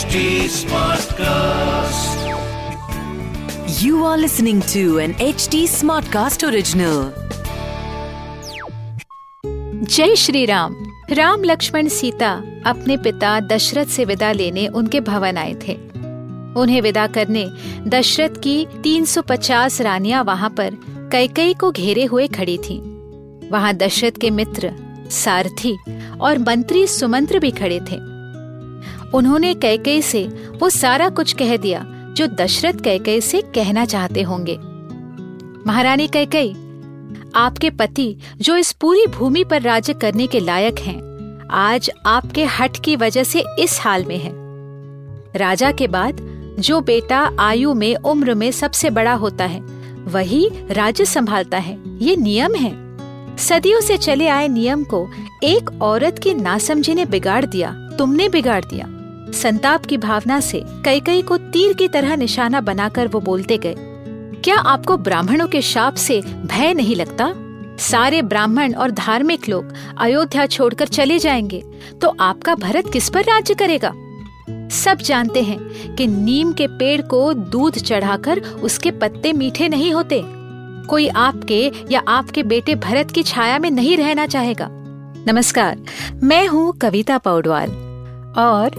HD Smartcast. You are listening to an HD Smartcast original. जय श्री राम राम, लक्ष्मण, सीता अपने पिता दशरथ से विदा लेने उनके भवन आए थे उन्हें विदा करने दशरथ की 350 रानियाँ वहाँ पर कैकई को घेरे हुए खड़ी थीं। वहाँ दशरथ के मित्र सारथी और मंत्री सुमंत्र भी खड़े थे उन्होंने कैकई से वो सारा कुछ कह दिया, जो दशरथ कैकई से कहना चाहते होंगे। महारानी कैकई आपके पति जो इस पूरी भूमि पर राज्य करने के लायक हैं, आज आपके हट की वजह से इस हाल में है। राजा के बाद जो बेटा आयु में उम्र में सबसे बड़ा होता है, वही राज्य संभालता है। ये नियम है। सदियों से चले आए नियम को एक औरत की नासमझी ने बिगाड़ दिया, तुमने बिगाड़ दिया। संताप की भावना से कई कई को तीर की तरह निशाना बनाकर वो बोलते गए, क्या आपको ब्राह्मणों के शाप से भय नहीं लगता? सारे ब्राह्मण और धार्मिक लोग अयोध्या छोड़कर चले जाएँगे तो आपका भरत किस पर राज्य करेगा? सब जानते हैं कि नीम के पेड़ को दूध चढ़ाकर उसके पत्ते मीठे नहीं होते। कोई आपके या आपके बेटे भरत की छाया में नहीं रहना चाहेगा। नमस्कार, मैं हूँ कविता पौडवाल और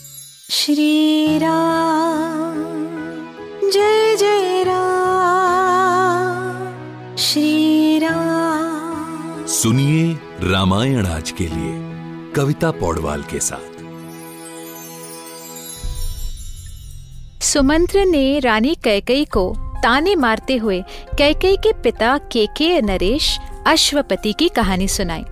श्री राम जय जय राम श्री राम। सुनिए रामायण आज के लिए कविता पौडवाल के साथ। सुमंत्र ने रानी कैकई को ताने मारते हुए कैकई के पिता केके नरेश अश्वपति की कहानी सुनाई।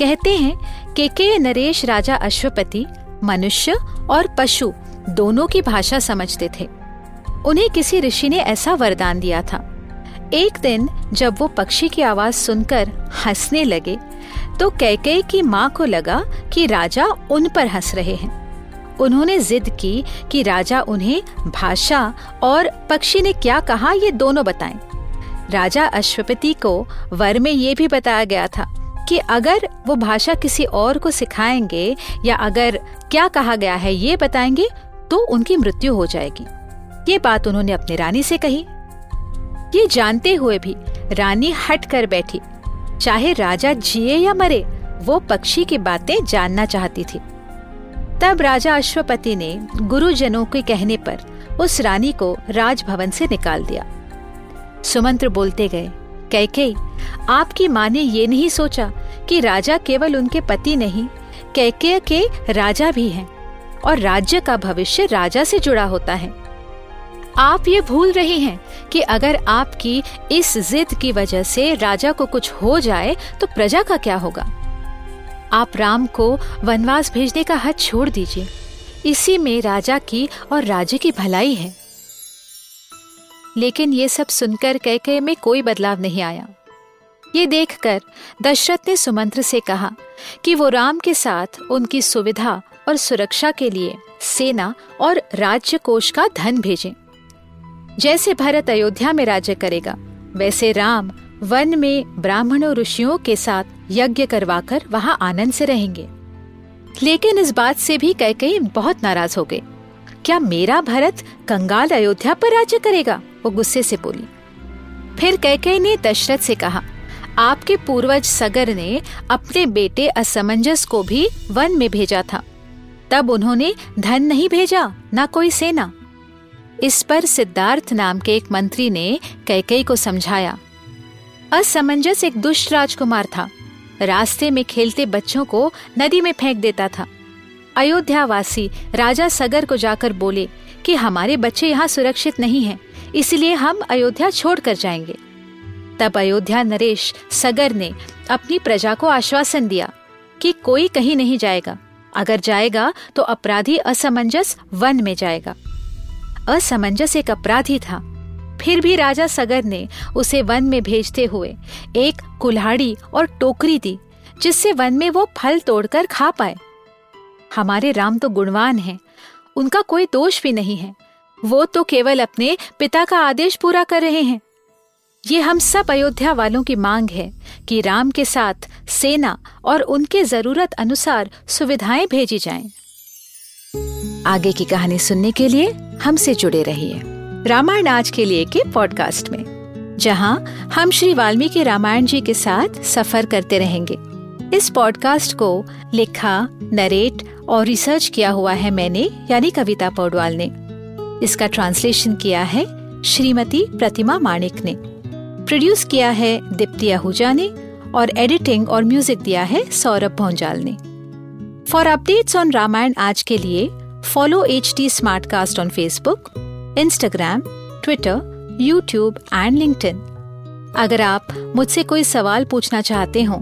कहते हैं केके नरेश राजा अश्वपति मनुष्य और पशु दोनों की भाषा समझते थे। उन्हें किसी ऋषि ने ऐसा वरदान दिया था। एक दिन जब वो पक्षी की आवाज़ सुनकर हंसने लगे तो कैकई की माँ को लगा कि राजा उन पर हंस रहे हैं। उन्होंने जिद की कि राजा उन्हें भाषा और पक्षी ने क्या कहा, ये दोनों बताएँ। राजा अश्वपति को वर में ये भी बताया गया था कि अगर वो भाषा किसी और को सिखाएँगे या अगर क्या कहा गया है ये बताएँगे तो उनकी मृत्यु हो जाएगी। ये बात उन्होंने अपनी रानी से कही। ये जानते हुए भी रानी हट कर बैठी। चाहे राजा जिए या मरे, वो पक्षी की बातें जानना चाहती थी। तब राजा अश्वपति ने गुरुजनों के कहने पर उस रानी को राजभवन से निकाल दिया। सुमंत्र बोलते गए कैके, आपकी माँ ने ये नहीं सोचा कि राजा केवल उनके पति नहीं, कैके के राजा भी हैं और राज्य का भविष्य राजा से जुड़ा होता है। आप ये भूल रही हैं कि अगर आपकी इस जिद की वजह से राजा को कुछ हो जाए तो प्रजा का क्या होगा? आप राम को वनवास भेजने का हद छोड़ दीजिए। इसी में राजा की और राज्य की भलाई है। लेकिन ये सब सुनकर कह में कोई बदलाव नहीं आया। ये देखकर दशरथ ने सुमंत्र से कहा कि वो राम के साथ उनकी सुविधा और सुरक्षा के लिए सेना और राज्य कोष का धन भेजें। जैसे भरत अयोध्या में राज्य करेगा, वैसे राम वन में ब्राह्मणों ऋषियों के साथ यज्ञ करवाकर वहाँ आनंद से रहेंगे। लेकिन इस बात से भी कई बहुत नाराज़ हो गए। क्या मेरा भरत कंगाल अयोध्या पर राज्य करेगा? वो गुस्से से बोली फिर कैकई ने दशरथ से कहा आपके पूर्वज सगर ने अपने बेटे असमंजस को भी वन में भेजा था। तब उन्होंने धन नहीं भेजा न कोई सेना। इस पर सिद्धार्थ नाम के एक मंत्री ने कैकई को समझाया। असमंजस एक दुष्ट राजकुमार था। रास्ते में खेलते बच्चों को नदी में फेंक देता था। अयोध्यावासी राजा सगर को जाकर बोले कि हमारे बच्चे यहाँ सुरक्षित नहीं हैं, इसलिए हम अयोध्या छोड़कर जाएँगे। तब अयोध्या नरेश सगर ने अपनी प्रजा को आश्वासन दिया कि कोई कहीं नहीं जाएगा। अगर जाएगा तो अपराधी असमंजस वन में जाएगा। असमंजस एक अपराधी था। फिर भी राजा सगर ने उसे वन में भेजते हुए एक कुल्हाड़ी और टोकरी दी, जिससे वन में वो फल तोड़कर खा पाए। हमारे राम तो गुणवान हैं, उनका कोई दोष भी नहीं है। वो तो केवल अपने पिता का आदेश पूरा कर रहे हैं। ये हम सब अयोध्या वालों की मांग है कि राम के साथ सेना और उनके ज़रूरत अनुसार सुविधाएँ भेजी जाएँ। आगे की कहानी सुनने के लिए हमसे जुड़े रहिए रामायण आज के लिए के पॉडकास्ट में, जहाँ हम श्री वाल्मीकि रामायण जी के साथ सफ़र करते रहेंगे। इस पॉडकास्ट को लिखा, नरेट और रिसर्च किया हुआ है मैंने, यानी कविता पौडवाल ने। इसका ट्रांसलेशन किया है श्रीमती प्रतिमा माणिक ने। प्रोड्यूस किया है दीप्ति आहूजा ने और एडिटिंग और म्यूज़िक दिया है सौरभ भोंजाल ने। फॉर अपडेट्स ऑन रामायण आज के लिए follow H T smartcast on Facebook Instagram Twitter YouTube and link अगर आप मुझसे कोई सवाल पूछना चाहते हो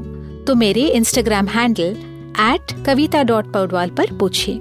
तो मेरे Instagram handle at Kavita dot Paudwal पर पूछिए।